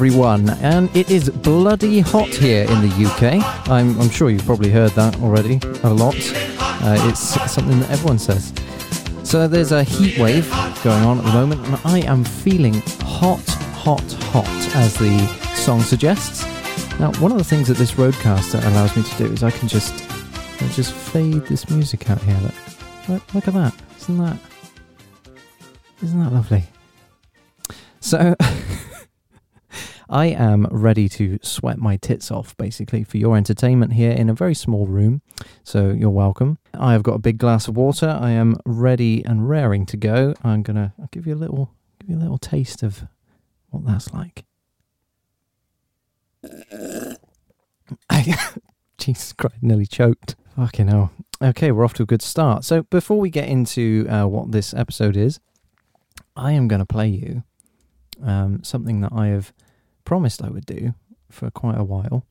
Everyone, and it is bloody hot here in the UK. I'm, I'm sure you've probably heard that already a lot. Uh, it's something that everyone says. So there's a heat wave going on at the moment, and I am feeling hot, hot, hot, as the song suggests. Now, one of the things that this RodeCaster allows me to do is I can just just fade this music out here. Look, look, look at that! Isn't that isn't that lovely? So. I am ready to sweat my tits off, basically, for your entertainment here in a very small room. So you're welcome. I have got a big glass of water. I am ready and raring to go. I'm gonna I'll give you a little give you a little taste of what that's like. Jesus Christ, nearly choked. Fucking hell. Okay, we're off to a good start. So before we get into uh, what this episode is, I am going to play you um, something that I have promised I would do for quite a while,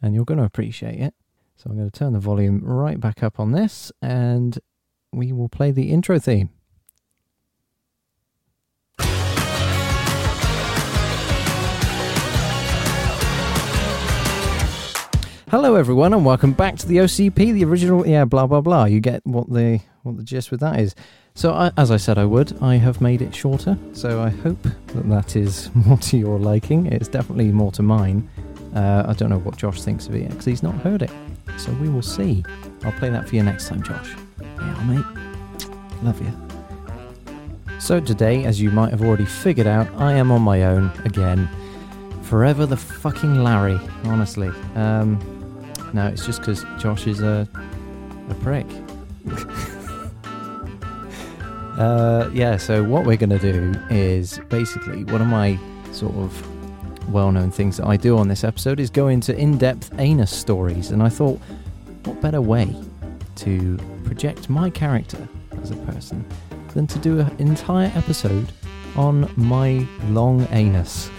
and you're going to appreciate it. So I'm going to turn the volume right back up on this, and we will play the intro theme. Hello, everyone, and welcome back to the OCP, the original. Yeah, blah blah blah. You get what the what the gist with that is. So, I, as I said I would, I have made it shorter. So, I hope that that is more to your liking. It's definitely more to mine. Uh, I don't know what Josh thinks of it because he's not heard it. So, we will see. I'll play that for you next time, Josh. Yeah, mate. Love you. So, today, as you might have already figured out, I am on my own again. Forever the fucking Larry, honestly. Um, no, it's just because Josh is a, a prick. Uh, yeah, so what we're going to do is basically one of my sort of well known things that I do on this episode is go into in depth anus stories. And I thought, what better way to project my character as a person than to do an entire episode on my long anus?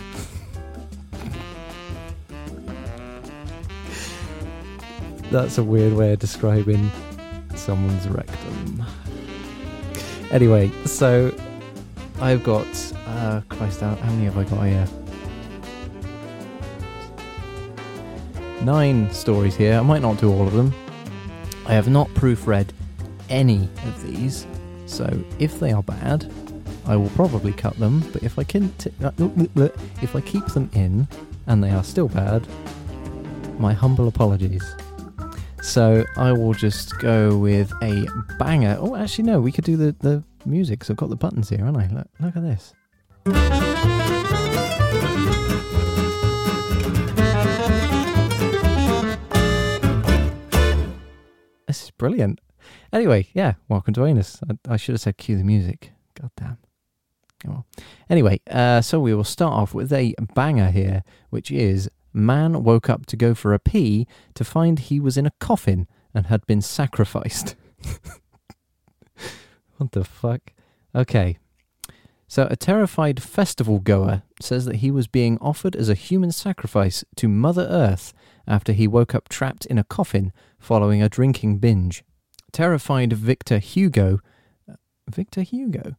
That's a weird way of describing someone's rectum. Anyway, so I've got uh Christ how many have I got here? Nine stories here. I might not do all of them. I have not proofread any of these, so if they are bad, I will probably cut them. But if I can, t- uh, if I keep them in and they are still bad, my humble apologies. So I will just go with a banger. Oh, actually, no, we could do the, the music. So I've got the buttons here, haven't I? Look, look at this. This is brilliant. Anyway, yeah, welcome to Anus. I, I should have said cue the music. God damn. Anyway, uh, so we will start off with a banger here, which is Man woke up to go for a pee to find he was in a coffin and had been sacrificed. what the fuck? Okay. So, a terrified festival goer says that he was being offered as a human sacrifice to Mother Earth after he woke up trapped in a coffin following a drinking binge. Terrified Victor Hugo. Uh, Victor Hugo?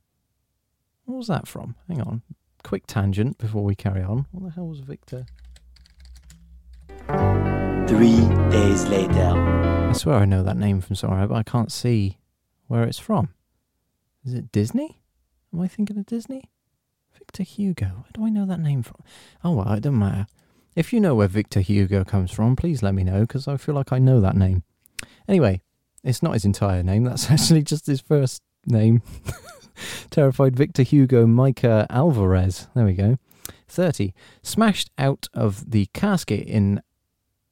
What was that from? Hang on. Quick tangent before we carry on. What the hell was Victor? Three days later. I swear I know that name from somewhere, but I can't see where it's from. Is it Disney? Am I thinking of Disney? Victor Hugo. Where do I know that name from? Oh, well, it doesn't matter. If you know where Victor Hugo comes from, please let me know because I feel like I know that name. Anyway, it's not his entire name. That's actually just his first name. Terrified Victor Hugo Micah Alvarez. There we go. 30. Smashed out of the casket in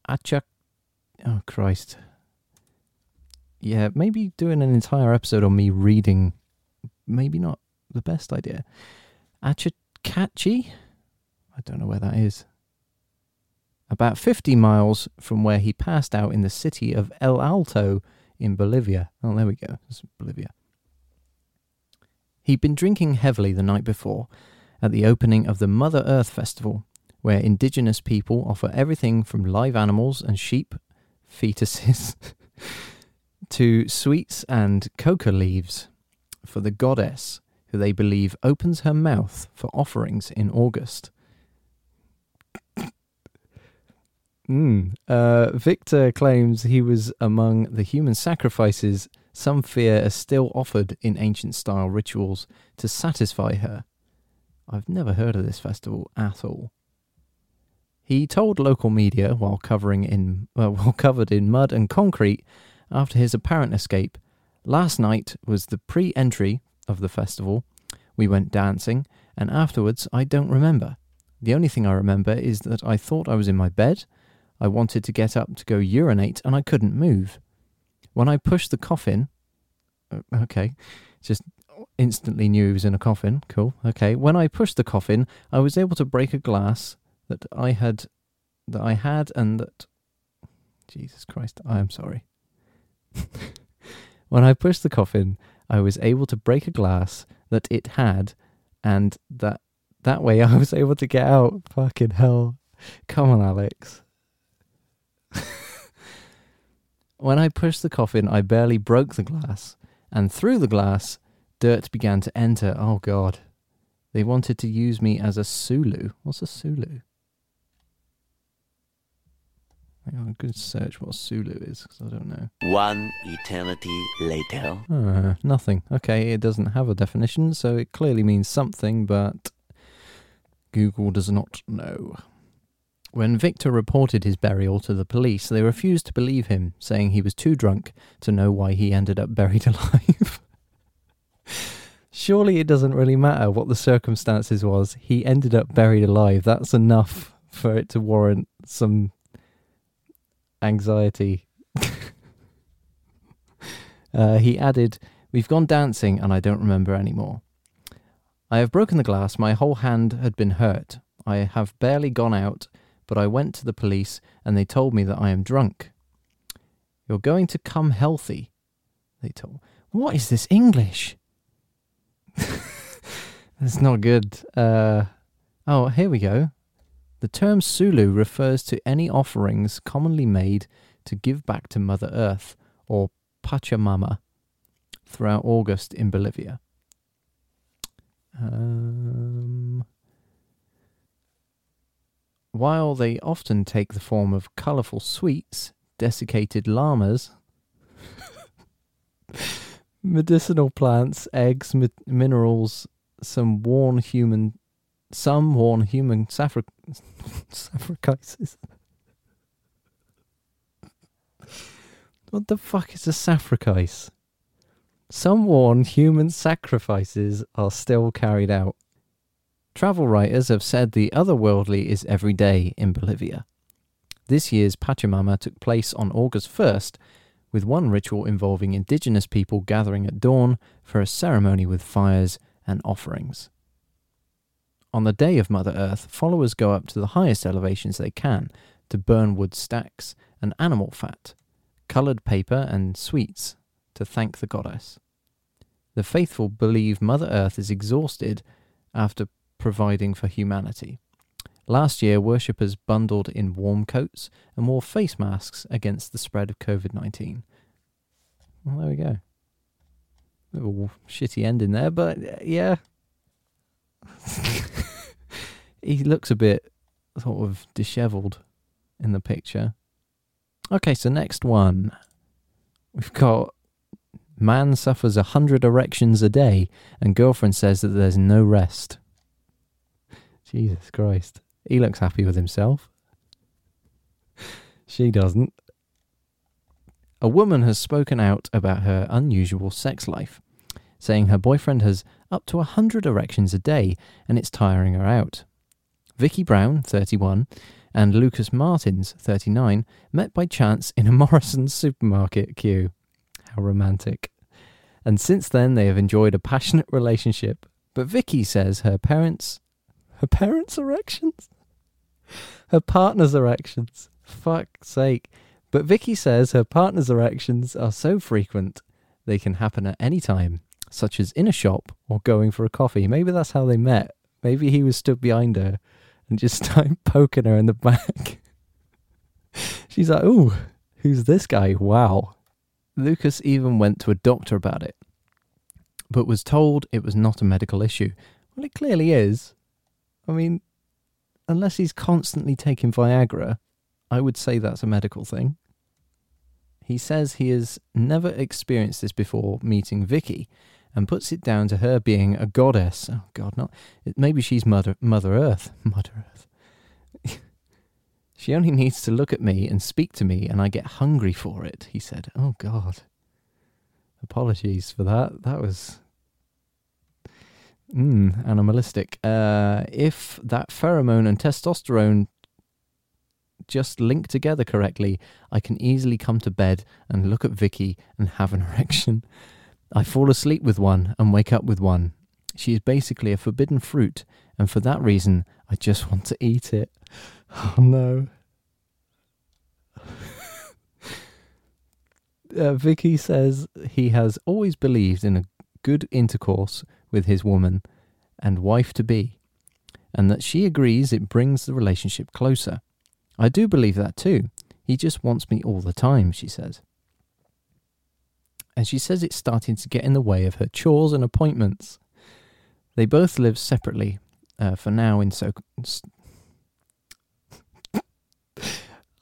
Achak. Oh, Christ. Yeah, maybe doing an entire episode on me reading, maybe not the best idea. Achacachi? I don't know where that is. About 50 miles from where he passed out in the city of El Alto in Bolivia. Oh, there we go. That's Bolivia. He'd been drinking heavily the night before at the opening of the Mother Earth Festival, where indigenous people offer everything from live animals and sheep fetuses to sweets and coca leaves for the goddess who they believe opens her mouth for offerings in August. Mm. Uh, Victor claims he was among the human sacrifices some fear are still offered in ancient style rituals to satisfy her. I've never heard of this festival at all. He told local media while covering in uh, while covered in mud and concrete after his apparent escape. Last night was the pre-entry of the festival. We went dancing, and afterwards I don't remember. The only thing I remember is that I thought I was in my bed. I wanted to get up to go urinate and I couldn't move. When I pushed the coffin, uh, okay, just instantly knew he was in a coffin. Cool. Okay. When I pushed the coffin, I was able to break a glass that I had, that I had, and that. Jesus Christ, I am sorry. when I pushed the coffin, I was able to break a glass that it had, and that that way I was able to get out. Fucking hell. Come on, Alex. when I pushed the coffin, I barely broke the glass, and through the glass, dirt began to enter. Oh, God. They wanted to use me as a sullu. What's a sullu? I'm going to search what sullu is because I don't know. One eternity later. Uh, nothing. Okay, it doesn't have a definition, so it clearly means something, but Google does not know. When Victor reported his burial to the police, they refused to believe him, saying he was too drunk to know why he ended up buried alive. Surely it doesn't really matter what the circumstances was. He ended up buried alive. That's enough for it to warrant some anxiety. uh, he added, We've gone dancing and I don't remember anymore. I have broken the glass. My whole hand had been hurt. I have barely gone out, but I went to the police and they told me that I am drunk. You're going to come healthy, they told. What is this English? That's not good. Uh, oh, here we go. The term sullu refers to any offerings commonly made to give back to Mother Earth or Pachamama throughout August in Bolivia. Um, while they often take the form of colourful sweets, desiccated llamas, medicinal plants, eggs, mi- minerals, some worn human, some worn human saffri- sacrifices. what the fuck is a sacrifice? Some warn human sacrifices are still carried out. Travel writers have said the otherworldly is every day in Bolivia. This year's Pachamama took place on August 1st, with one ritual involving indigenous people gathering at dawn for a ceremony with fires and offerings. On the day of Mother Earth, followers go up to the highest elevations they can to burn wood stacks and animal fat, coloured paper, and sweets to thank the goddess. The faithful believe Mother Earth is exhausted after providing for humanity. Last year, worshippers bundled in warm coats and wore face masks against the spread of COVID 19. Well, there we go. A shitty ending there, but uh, yeah. he looks a bit sort of dishevelled in the picture. Okay, so next one. We've got man suffers a hundred erections a day and girlfriend says that there's no rest. Jesus Christ. He looks happy with himself. She doesn't. A woman has spoken out about her unusual sex life, saying her boyfriend has up to a hundred erections a day and it's tiring her out. Vicky Brown, 31, and Lucas Martins, 39, met by chance in a Morrison's supermarket queue. How romantic. And since then, they have enjoyed a passionate relationship. But Vicky says her parents. Her parents' erections? Her partner's erections. Fuck's sake. But Vicky says her partner's erections are so frequent they can happen at any time, such as in a shop or going for a coffee. Maybe that's how they met. Maybe he was stood behind her and just started poking her in the back. She's like, "Ooh, who's this guy? Wow." Lucas even went to a doctor about it, but was told it was not a medical issue. Well, it clearly is. I mean, unless he's constantly taking Viagra, I would say that's a medical thing. He says he has never experienced this before meeting Vicky and puts it down to her being a goddess. Oh god, not maybe she's mother mother earth, mother earth. she only needs to look at me and speak to me and I get hungry for it, he said. Oh god. Apologies for that. That was mm, animalistic. Uh, if that pheromone and testosterone just link together correctly, I can easily come to bed and look at Vicky and have an erection. I fall asleep with one and wake up with one. She is basically a forbidden fruit, and for that reason, I just want to eat it. Oh no. uh, Vicky says he has always believed in a good intercourse with his woman and wife to be, and that she agrees it brings the relationship closer. I do believe that too. He just wants me all the time, she says. And she says it's starting to get in the way of her chores and appointments. They both live separately uh, for now in so.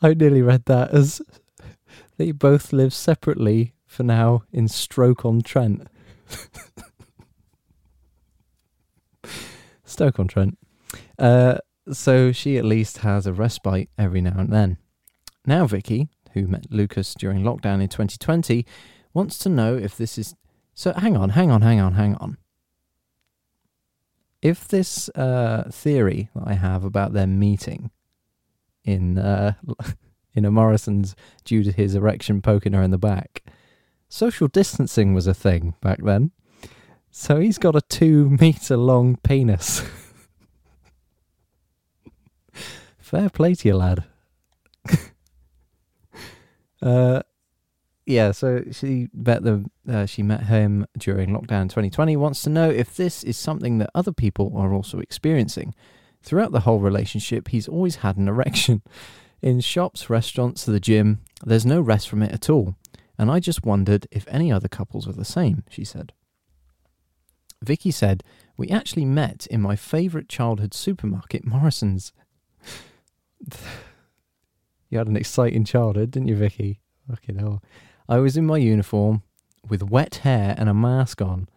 I nearly read that as they both live separately for now in Stoke on Trent. Stoke on Trent. Uh, so she at least has a respite every now and then. Now, Vicky, who met Lucas during lockdown in 2020, wants to know if this is. So, hang on, hang on, hang on, hang on. If this uh, theory that I have about them meeting in uh, in a Morrison's due to his erection poking her in the back, social distancing was a thing back then. So he's got a two meter long penis. Fair play to you, lad. uh, yeah, so she met the uh, she met him during lockdown 2020. Wants to know if this is something that other people are also experiencing. Throughout the whole relationship, he's always had an erection. In shops, restaurants, the gym, there's no rest from it at all. And I just wondered if any other couples were the same, she said. Vicky said, We actually met in my favourite childhood supermarket, Morrison's. you had an exciting childhood, didn't you, Vicky? Fucking hell. I was in my uniform with wet hair and a mask on.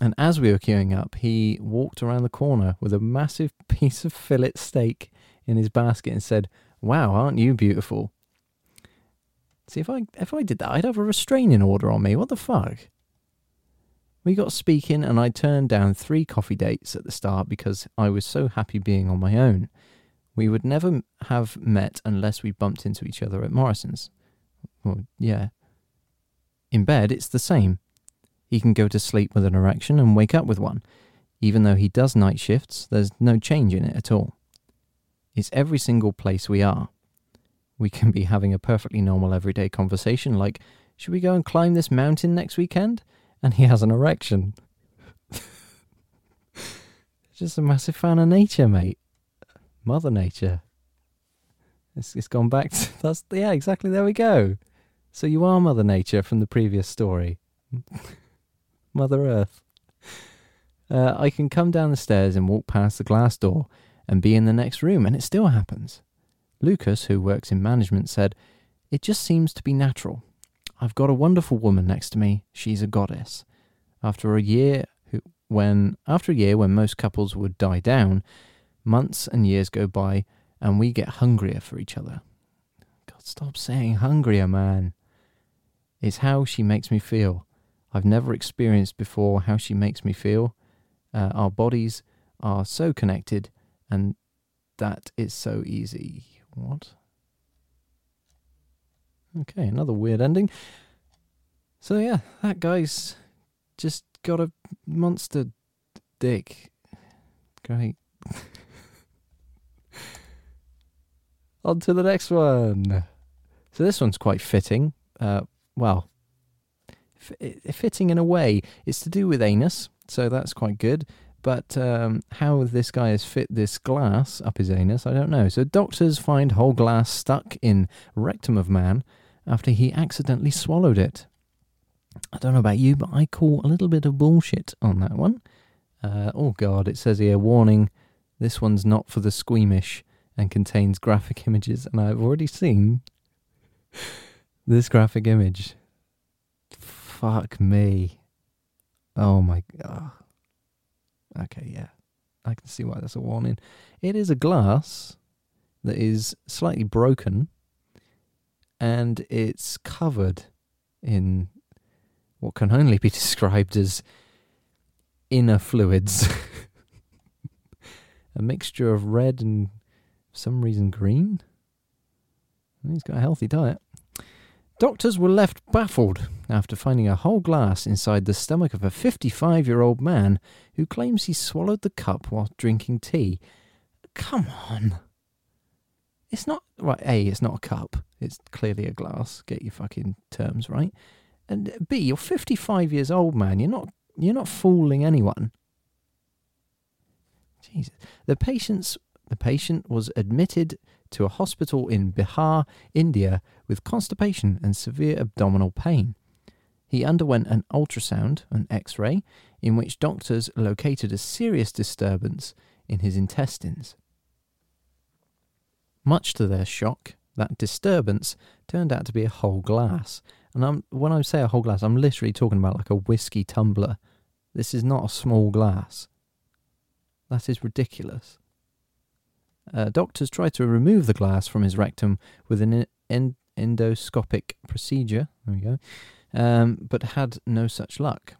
And as we were queuing up, he walked around the corner with a massive piece of fillet steak in his basket and said, Wow, aren't you beautiful? See, if I if I did that, I'd have a restraining order on me. What the fuck? We got speaking, and I turned down three coffee dates at the start because I was so happy being on my own. We would never have met unless we bumped into each other at Morrison's. Well, yeah. In bed, it's the same. He can go to sleep with an erection and wake up with one. Even though he does night shifts, there's no change in it at all. It's every single place we are. We can be having a perfectly normal everyday conversation like, should we go and climb this mountain next weekend? And he has an erection. Just a massive fan of nature, mate. Mother Nature. It's, it's gone back to that's yeah exactly there we go. So you are Mother Nature from the previous story, Mother Earth. Uh, I can come down the stairs and walk past the glass door and be in the next room, and it still happens. Lucas, who works in management, said, It just seems to be natural. I've got a wonderful woman next to me. She's a goddess. After a year, when after a year when most couples would die down, Months and years go by, and we get hungrier for each other. God, stop saying hungrier, man. It's how she makes me feel. I've never experienced before how she makes me feel. Uh, our bodies are so connected, and that is so easy. What? Okay, another weird ending. So, yeah, that guy's just got a monster dick. Great. On to the next one. So this one's quite fitting. Uh, well, f- fitting in a way. It's to do with anus, so that's quite good. But um, how this guy has fit this glass up his anus, I don't know. So doctors find whole glass stuck in rectum of man after he accidentally swallowed it. I don't know about you, but I call a little bit of bullshit on that one. Uh, oh God, it says here, warning, this one's not for the squeamish. and contains graphic images. And I've already seen this graphic image. Fuck me. Oh my god. Ah. Okay, yeah. I can see why that's a warning. It is a glass that is slightly broken and it's covered in what can only be described as inner fluids. a mixture of red and for some reason green. He's got a healthy diet. Doctors were left baffled after finding a whole glass inside the stomach of a 55 year old man who claims he swallowed the cup while drinking tea. Come on. It's not, right, A, it's not a cup. It's clearly a glass. Get your fucking terms right. And uh, B, you're 55 years old, man. You're not, you're not fooling anyone. Jesus. The patient's the patient was admitted to a hospital in Bihar, India, with constipation and severe abdominal pain. He underwent an ultrasound, an x ray, in which doctors located a serious disturbance in his intestines. Much to their shock, that disturbance turned out to be a whole glass. And I'm, when I say a whole glass, I'm literally talking about like a whiskey tumbler. This is not a small glass. That is ridiculous. Uh, doctors tried to remove the glass from his rectum with an en- endoscopic procedure. There we go. Um, but had no such luck.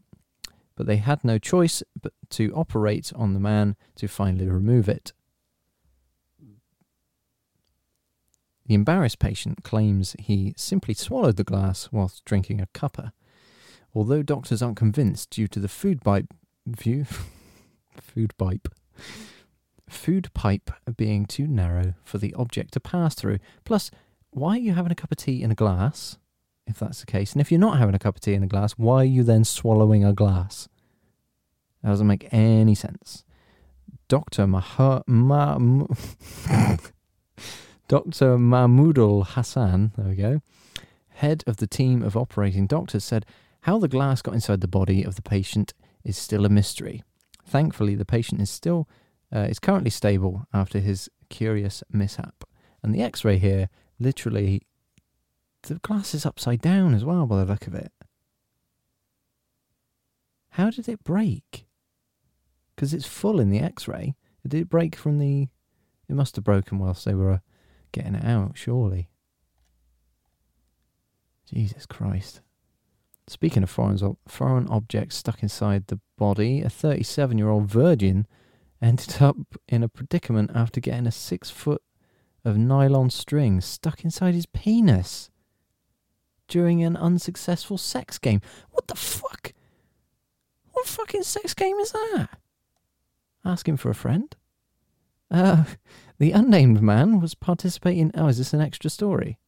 But they had no choice but to operate on the man to finally remove it. The embarrassed patient claims he simply swallowed the glass whilst drinking a cuppa, although doctors aren't convinced due to the food pipe view food pipe food pipe being too narrow for the object to pass through. Plus, why are you having a cup of tea in a glass, if that's the case? And if you're not having a cup of tea in a glass, why are you then swallowing a glass? That doesn't make any sense. Dr. Maha, Ma, Dr. Mahmoudul Hassan, there we go, head of the team of operating doctors, said how the glass got inside the body of the patient is still a mystery. Thankfully, the patient is still uh, is currently stable after his curious mishap. And the X-ray here, literally, the glass is upside down as well by the look of it. How did it break? Because it's full in the X-ray. Did it break from the? It must have broken whilst they were getting it out, surely. Jesus Christ. Speaking of foreign, foreign objects stuck inside the body, a 37 year old virgin ended up in a predicament after getting a six foot of nylon string stuck inside his penis during an unsuccessful sex game. What the fuck? What fucking sex game is that? Asking for a friend? Uh, the unnamed man was participating. Oh, is this an extra story?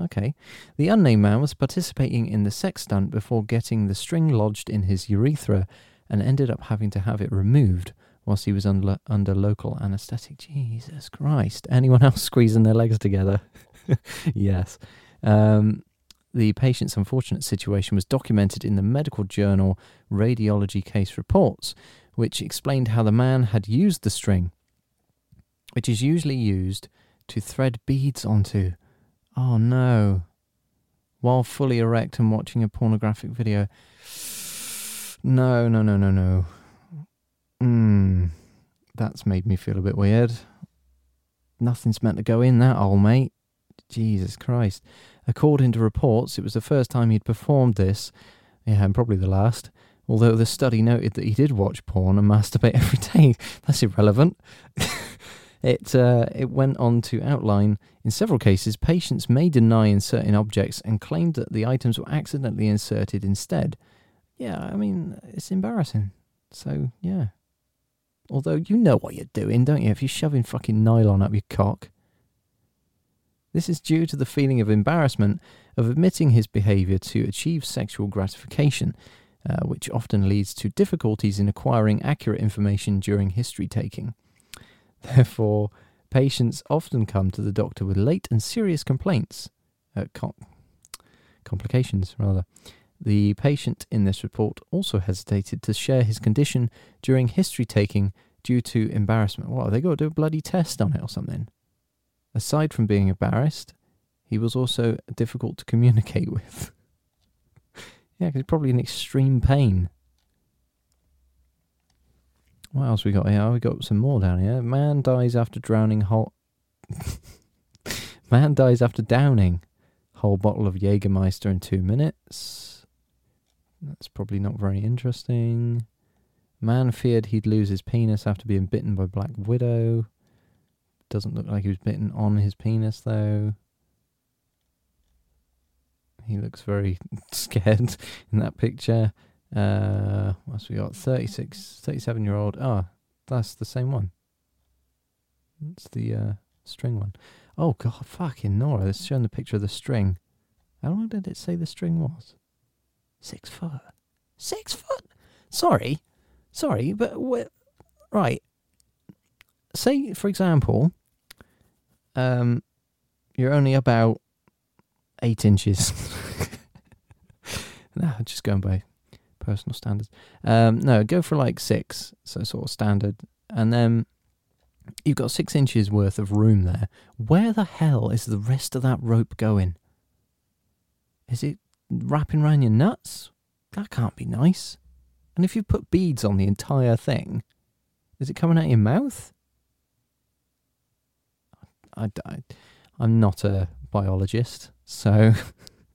Okay. The unnamed man was participating in the sex stunt before getting the string lodged in his urethra and ended up having to have it removed whilst he was under, under local anaesthetic. Jesus Christ. Anyone else squeezing their legs together? yes. Um, the patient's unfortunate situation was documented in the medical journal Radiology Case Reports, which explained how the man had used the string, which is usually used to thread beads onto. Oh no. While fully erect and watching a pornographic video. No, no, no, no, no. Hmm. That's made me feel a bit weird. Nothing's meant to go in that hole, mate. Jesus Christ. According to reports, it was the first time he'd performed this. Yeah, and probably the last. Although the study noted that he did watch porn and masturbate every day. That's irrelevant. it uh, it went on to outline in several cases patients may deny inserting objects and claimed that the items were accidentally inserted instead. Yeah, I mean it's embarrassing. So yeah. Although you know what you're doing, don't you? If you're shoving fucking nylon up your cock. This is due to the feeling of embarrassment of admitting his behaviour to achieve sexual gratification, uh, which often leads to difficulties in acquiring accurate information during history taking. Therefore, patients often come to the doctor with late and serious complaints, uh, com- complications rather. The patient in this report also hesitated to share his condition during history taking due to embarrassment. What, are they got to do a bloody test on it or something? Aside from being embarrassed, he was also difficult to communicate with. yeah, because he's probably in extreme pain. What else we got here? Oh, we got some more down here. Man dies after drowning whole. Man dies after downing whole bottle of Jägermeister in two minutes. That's probably not very interesting. Man feared he'd lose his penis after being bitten by Black Widow. Doesn't look like he was bitten on his penis though. He looks very scared in that picture. Uh, what else we got? 36, 37 year old. Oh, that's the same one. It's the uh, string one. Oh, God, fucking Nora. It's showing the picture of the string. How long did it say the string was? Six foot. Six foot? Sorry. Sorry, but right. Say, for example, um, you're only about eight inches. no, just going by personal standards. Um, no, go for like six, so sort of standard, and then you've got six inches worth of room there. Where the hell is the rest of that rope going? Is it wrapping around your nuts? That can't be nice. And if you put beads on the entire thing, is it coming out your mouth? I, I, I'm not a biologist, so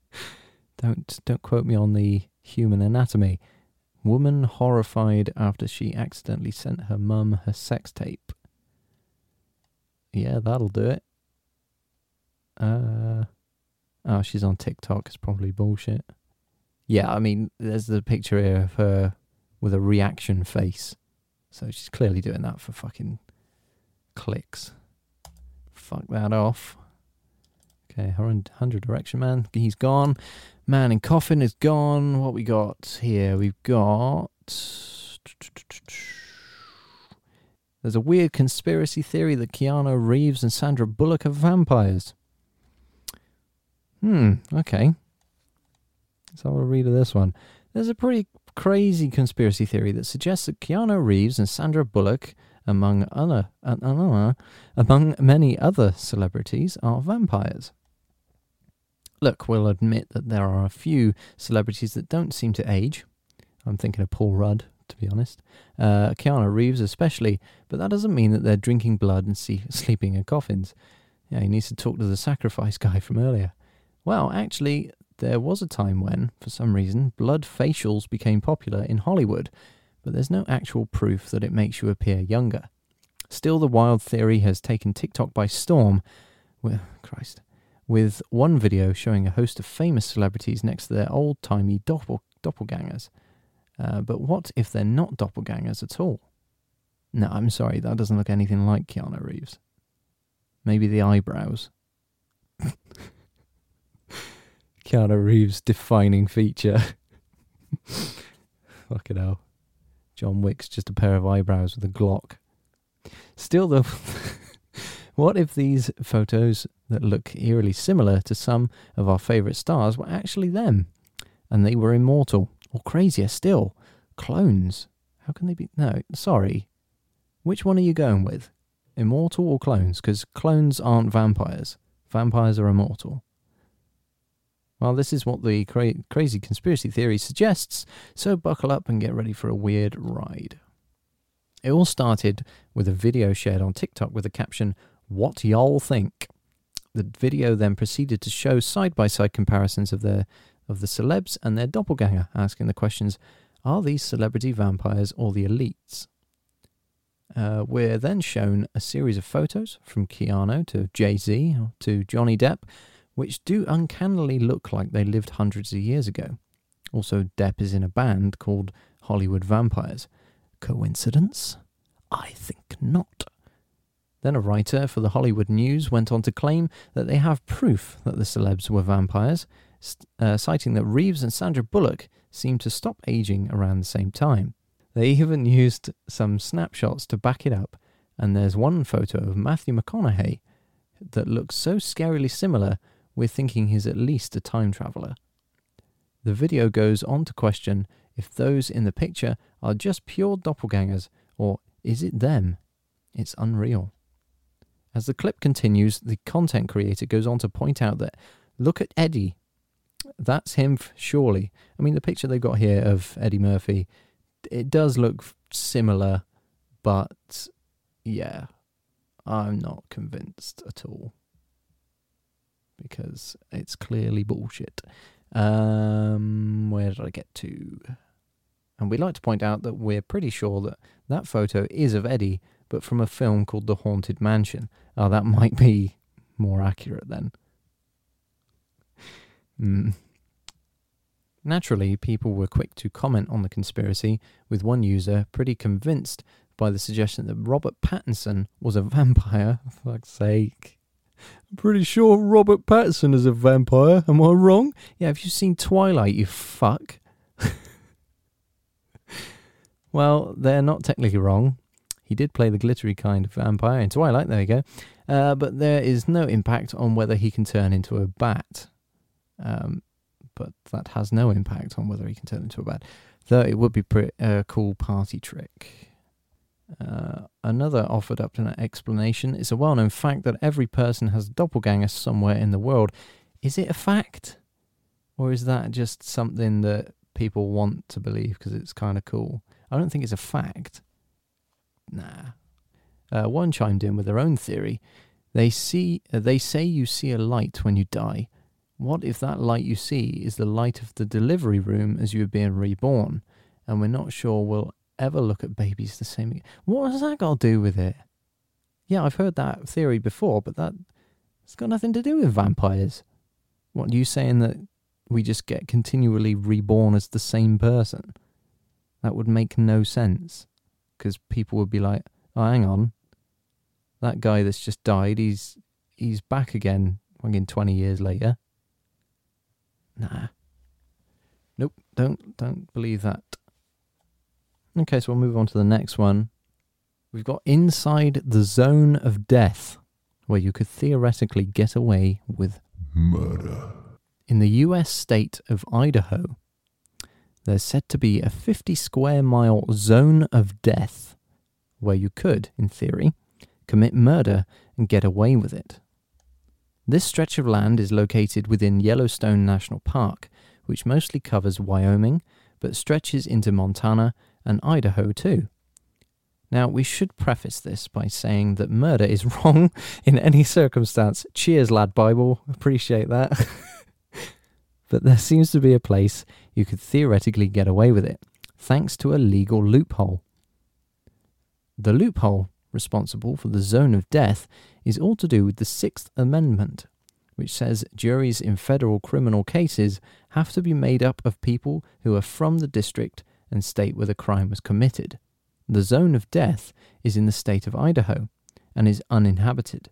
don't don't quote me on the human anatomy. Woman horrified after she accidentally sent her mum her sex tape. Yeah, that'll do it. Uh, oh, she's on TikTok. It's probably bullshit. Yeah, I mean, there's the picture here of her with a reaction face. So she's clearly doing that for fucking clicks. Fuck that off. Okay, Hundred Direction Man, he's gone. Man in Coffin is gone. What we got here? We've got. There's a weird conspiracy theory that Keanu Reeves and Sandra Bullock are vampires. Hmm, okay. Let's have a read of this one. There's a pretty crazy conspiracy theory that suggests that Keanu Reeves and Sandra Bullock, among other, uh, among many other celebrities, are vampires. Look, we'll admit that there are a few celebrities that don't seem to age. I'm thinking of Paul Rudd, to be honest. Uh, Keanu Reeves, especially, but that doesn't mean that they're drinking blood and see- sleeping in coffins. Yeah, he needs to talk to the sacrifice guy from earlier. Well, actually, there was a time when, for some reason, blood facials became popular in Hollywood, but there's no actual proof that it makes you appear younger. Still, the wild theory has taken TikTok by storm. Well, Christ. With one video showing a host of famous celebrities next to their old timey doppel- doppelgangers. Uh, but what if they're not doppelgangers at all? No, I'm sorry, that doesn't look anything like Keanu Reeves. Maybe the eyebrows. Keanu Reeves' defining feature. Fucking hell. John Wick's just a pair of eyebrows with a Glock. Still, though, what if these photos that look eerily similar to some of our favourite stars were actually them? And they were immortal? Or crazier still, clones? How can they be? No, sorry. Which one are you going with? Immortal or clones? Because clones aren't vampires. Vampires are immortal. Well, this is what the cra- crazy conspiracy theory suggests, so buckle up and get ready for a weird ride. It all started with a video shared on TikTok with the caption, What Y'all Think? The video then proceeded to show side by side comparisons of their of the celebs and their doppelganger, asking the questions, Are these celebrity vampires or the elites? Uh, we're then shown a series of photos from Keanu to Jay Z to Johnny Depp which do uncannily look like they lived hundreds of years ago. Also, Depp is in a band called Hollywood Vampires. Coincidence? I think not. Then a writer for the Hollywood News went on to claim that they have proof that the celebs were vampires, uh, citing that Reeves and Sandra Bullock seemed to stop aging around the same time. They even used some snapshots to back it up, and there's one photo of Matthew McConaughey that looks so scarily similar we're thinking he's at least a time traveller. The video goes on to question if those in the picture are just pure doppelgangers or is it them? It's unreal. As the clip continues, the content creator goes on to point out that look at Eddie. That's him, surely. I mean, the picture they've got here of Eddie Murphy, it does look similar, but yeah, I'm not convinced at all because it's clearly bullshit. Um, where did I get to? And we'd like to point out that we're pretty sure that that photo is of Eddie, but from a film called The Haunted Mansion. Oh, that might be more accurate then. Hmm. Naturally, people were quick to comment on the conspiracy, with one user pretty convinced by the suggestion that Robert Pattinson was a vampire. For fuck's sake. I'm pretty sure Robert Pattinson is a vampire. Am I wrong? Yeah, have you seen Twilight, you fuck? well, they're not technically wrong. He did play the glittery kind of vampire in Twilight, there you go. Uh, but there is no impact on whether he can turn into a bat. Um, but that has no impact on whether he can turn into a bat. Though it would be a uh, cool party trick. Uh, another offered up an explanation is a well known fact that every person has a doppelganger somewhere in the world. Is it a fact? Or is that just something that people want to believe because it's kind of cool? I don't think it's a fact. Nah. Uh, one chimed in with their own theory. They see, uh, they say you see a light when you die. What if that light you see is the light of the delivery room as you are being reborn, and we're not sure we'll ever look at babies the same? What has that got to do with it? Yeah, I've heard that theory before, but that it's got nothing to do with vampires. What are you saying that we just get continually reborn as the same person? That would make no sense, because people would be like, "Oh, hang on, that guy that's just died, he's he's back again, again twenty years later." Nah. Nope, don't don't believe that. Okay, so we'll move on to the next one. We've got Inside the Zone of Death, where you could theoretically get away with Murder. in the US state of Idaho. There's said to be a 50 square mile zone of death where you could, in theory, commit murder and get away with it. This stretch of land is located within Yellowstone National Park, which mostly covers Wyoming but stretches into Montana and Idaho too. Now, we should preface this by saying that murder is wrong in any circumstance. Cheers, LADbible. Appreciate that. but there seems to be a place you could theoretically get away with it, thanks to a legal loophole. The loophole responsible for the zone of death is all to do with the Sixth Amendment, which says juries in federal criminal cases have to be made up of people who are from the district and state where the crime was committed. The zone of death is in the state of Idaho and is uninhabited,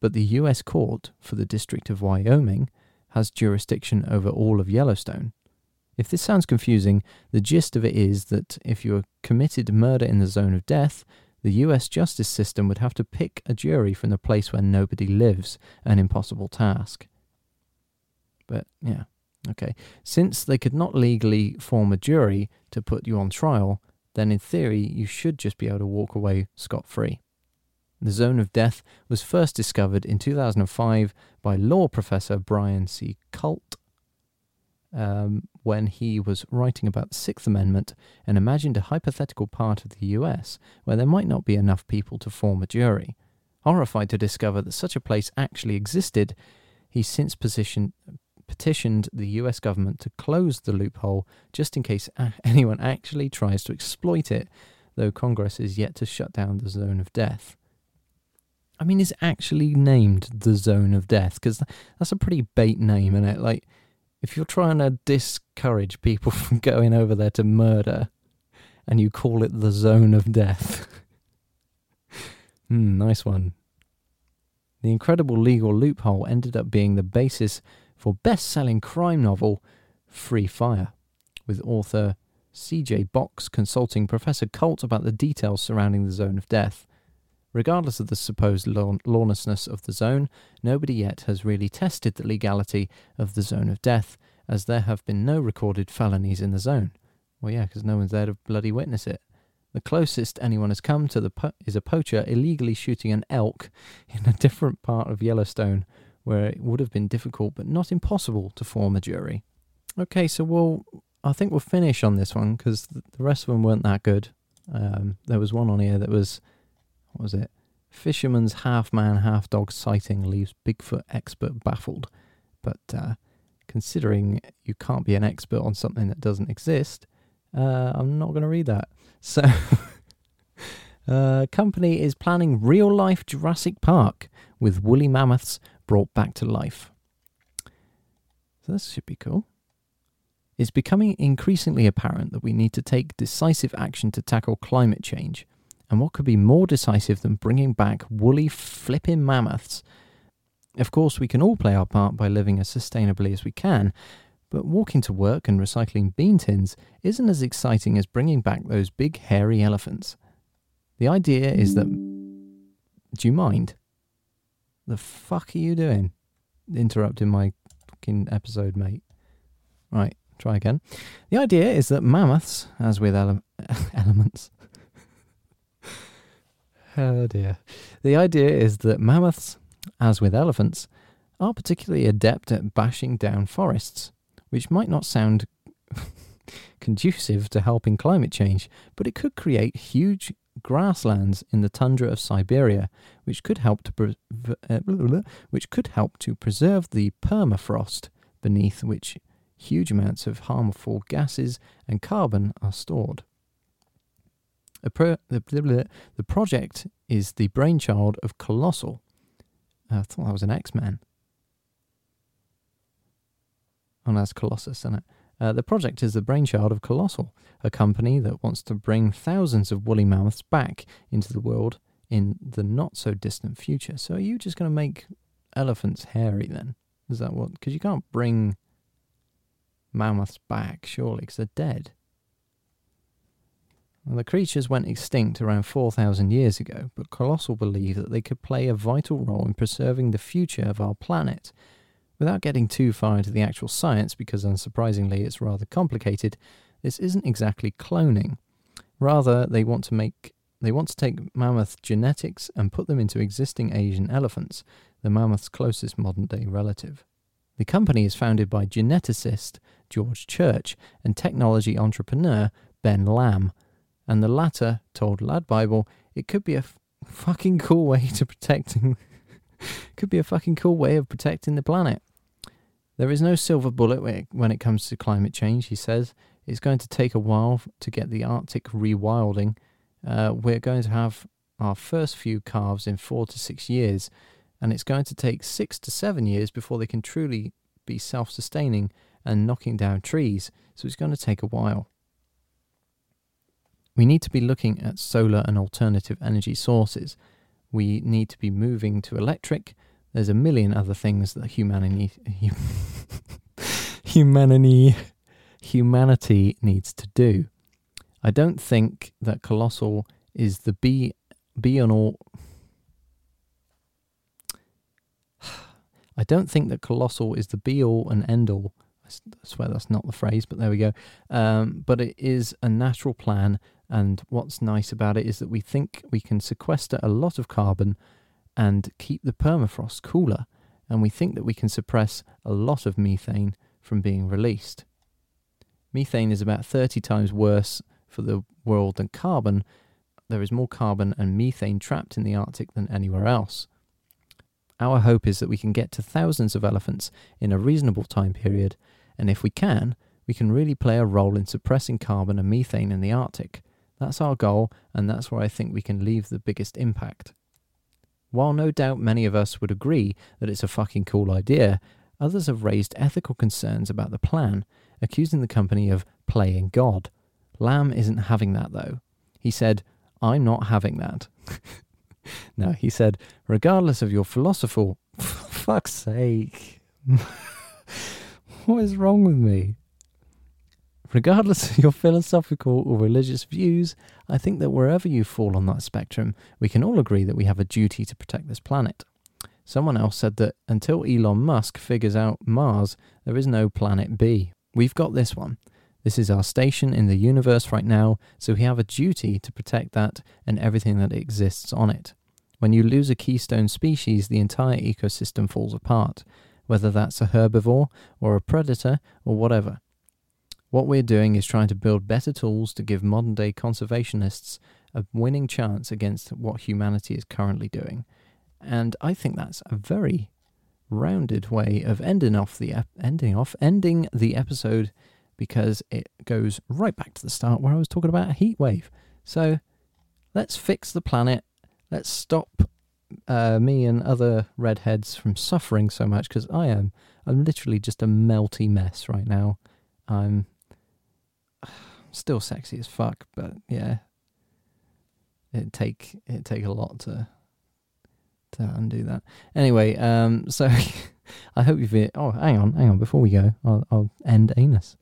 but the U.S. Court for the District of Wyoming has jurisdiction over all of Yellowstone. If this sounds confusing, the gist of it is that if you committed murder in the zone of death, the US justice system would have to pick a jury from the place where nobody lives, an impossible task. But yeah, okay. Since they could not legally form a jury to put you on trial, then in theory you should just be able to walk away scot free. The zone of death was first discovered in 2005 by law professor Brian C. Kalt um, when he was writing about the Sixth Amendment and imagined a hypothetical part of the US where there might not be enough people to form a jury. Horrified to discover that such a place actually existed, he since positioned, petitioned the US government to close the loophole just in case anyone actually tries to exploit it, though Congress is yet to shut down the zone of death. I mean, it's actually named the zone of death because that's a pretty bait name, isn't it? Like, if you're trying to discourage people from going over there to murder and you call it the zone of death. Hmm, nice one. The incredible legal loophole ended up being the basis for best selling crime novel Free Fire, with author CJ Box consulting Professor Kalt about the details surrounding the zone of death. Regardless of the supposed law- lawlessness of the zone, nobody yet has really tested the legality of the zone of death, as there have been no recorded felonies in the zone. Well, yeah, because no one's there to bloody witness it. The closest anyone has come to the po- is a poacher illegally shooting an elk in a different part of Yellowstone, where it would have been difficult but not impossible to form a jury. Okay, so we'll. I think we'll finish on this one because the rest of them weren't that good. Um, there was one on here that was, what was it? Fisherman's half man, half dog sighting leaves Bigfoot expert baffled. But uh, considering you can't be an expert on something that doesn't exist, uh, I'm not going to read that. So, uh, company is planning real life Jurassic Park with woolly mammoths brought back to life. So, this should be cool. It's becoming increasingly apparent that we need to take decisive action to tackle climate change. And what could be more decisive than bringing back woolly flipping mammoths? Of course, we can all play our part by living as sustainably as we can, but walking to work and recycling bean tins isn't as exciting as bringing back those big hairy elephants. The idea is that. Do you mind? The fuck are you doing? Interrupting my fucking episode, mate. Right, try again. The idea is that mammoths, as with ele- elements. oh dear. The idea is that mammoths, as with elephants, are particularly adept at bashing down forests which might not sound conducive to helping climate change, but it could create huge grasslands in the tundra of Siberia, which could help to pre- uh, which could help to preserve the permafrost beneath which huge amounts of harmful gases and carbon are stored. Pro- the, the project is the brainchild of Colossal. I thought that was an X-Man. Oh, that's Colossus, isn't it? Uh, the project is the brainchild of Colossal, a company that wants to bring thousands of woolly mammoths back into the world in the not so distant future. So, are you just going to make elephants hairy then? Is that what? Because you can't bring mammoths back, surely, because they're dead. Well, the creatures went extinct around 4,000 years ago, but Colossal believe that they could play a vital role in preserving the future of our planet Without getting too far into the actual science, because unsurprisingly it's rather complicated, this isn't exactly cloning. Rather, they want to make they want to take mammoth genetics and put them into existing Asian elephants, the mammoth's closest modern day relative. The company is founded by geneticist George Church and technology entrepreneur Ben Lamb, and the latter told LADbible it could be a f- fucking cool way to protecting could be a fucking cool way of protecting the planet. There is no silver bullet when it comes to climate change, he says. It's going to take a while to get the Arctic rewilding. Uh, we're going to have our first few calves in four to six years, and it's going to take six to seven years before they can truly be self sustaining and knocking down trees, so it's going to take a while. We need to be looking at solar and alternative energy sources. We need to be moving to electric there's a million other things that humanity humanity humanity needs to do. I don't think that Colossal is the be be on all. I don't think that Colossal is the be all and end all. I swear that's not the phrase, but there we go. Um, but it is a natural plan, and what's nice about it is that we think we can sequester a lot of carbon and keep the permafrost cooler, and we think that we can suppress a lot of methane from being released. Methane is about 30 times worse for the world than carbon. There is more carbon and methane trapped in the Arctic than anywhere else. Our hope is that we can get to thousands of elephants in a reasonable time period, and if we can, we can really play a role in suppressing carbon and methane in the Arctic. That's our goal, and that's where I think we can leave the biggest impact. While no doubt many of us would agree that it's a fucking cool idea, others have raised ethical concerns about the plan, accusing the company of playing God. Lamb isn't having that though. He said, I'm not having that. no, he said, regardless of your philosophical. fuck's sake. what is wrong with me? Regardless of your philosophical or religious views, I think that wherever you fall on that spectrum, we can all agree that we have a duty to protect this planet. Someone else said that until Elon Musk figures out Mars, there is no planet B. We've got this one. This is our station in the universe right now, so we have a duty to protect that and everything that exists on it. When you lose a keystone species, the entire ecosystem falls apart, whether that's a herbivore or a predator or whatever. What we're doing is trying to build better tools to give modern day conservationists a winning chance against what humanity is currently doing. And I think that's a very rounded way of ending off the ep- ending off ending the episode because it goes right back to the start where I was talking about a heat wave. So let's fix the planet. Let's stop uh, me and other redheads from suffering so much because I am I'm literally just a melty mess right now. I'm still sexy as fuck, but yeah, it take it take a lot to to undo that. Anyway, um, so I hope you've. been- Oh, hang on, hang on. Before we go, I'll, I'll end anus.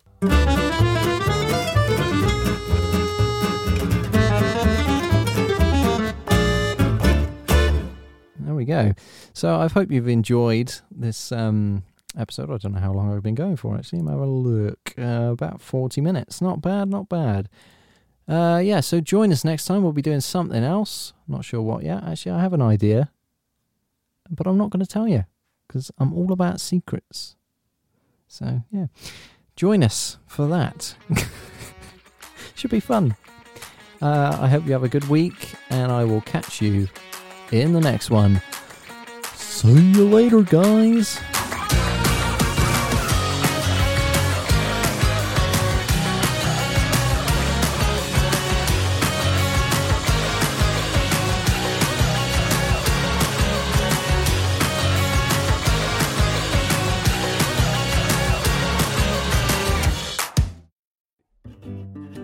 There we go. So I hope you've enjoyed this um, episode. I don't know how long I've been going for. Actually, have a look. Uh, about forty minutes. Not bad. Not bad. Uh, yeah. So join us next time. We'll be doing something else. Not sure what yet. Actually, I have an idea, but I'm not going to tell you because I'm all about secrets. So yeah, join us for that. Should be fun. Uh, I hope you have a good week, and I will catch you in the next one. See you later, guys.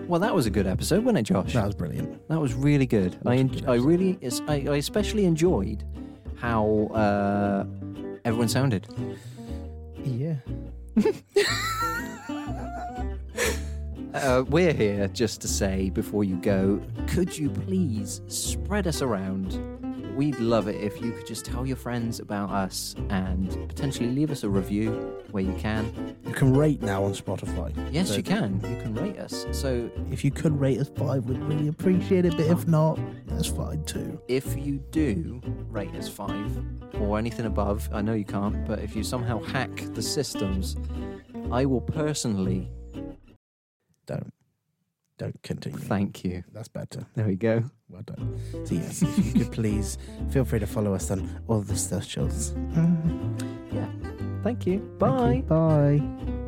Well, that was a good episode, wasn't it, Josh? That was brilliant. That was really good. I, en- I really, I, I especially enjoyed how uh, everyone sounded. Yeah. Uh, we're here just to say before you go, could you please spread us around? We'd love it if you could just tell your friends about us and potentially leave us a review where you can. You can rate now on Spotify. Yes, So you can. You can rate us. So If you could rate us five, we'd really appreciate it. But if not, that's fine too. if you do rate us five or anything above, I know you can't, but if you somehow hack the systems, I will personally Don't. Don't continue. thank you. That's better. There we go. Well done. So yes, if you could please feel free to follow us on all the socials. Yeah. Thank you. Thank Bye. you. Bye.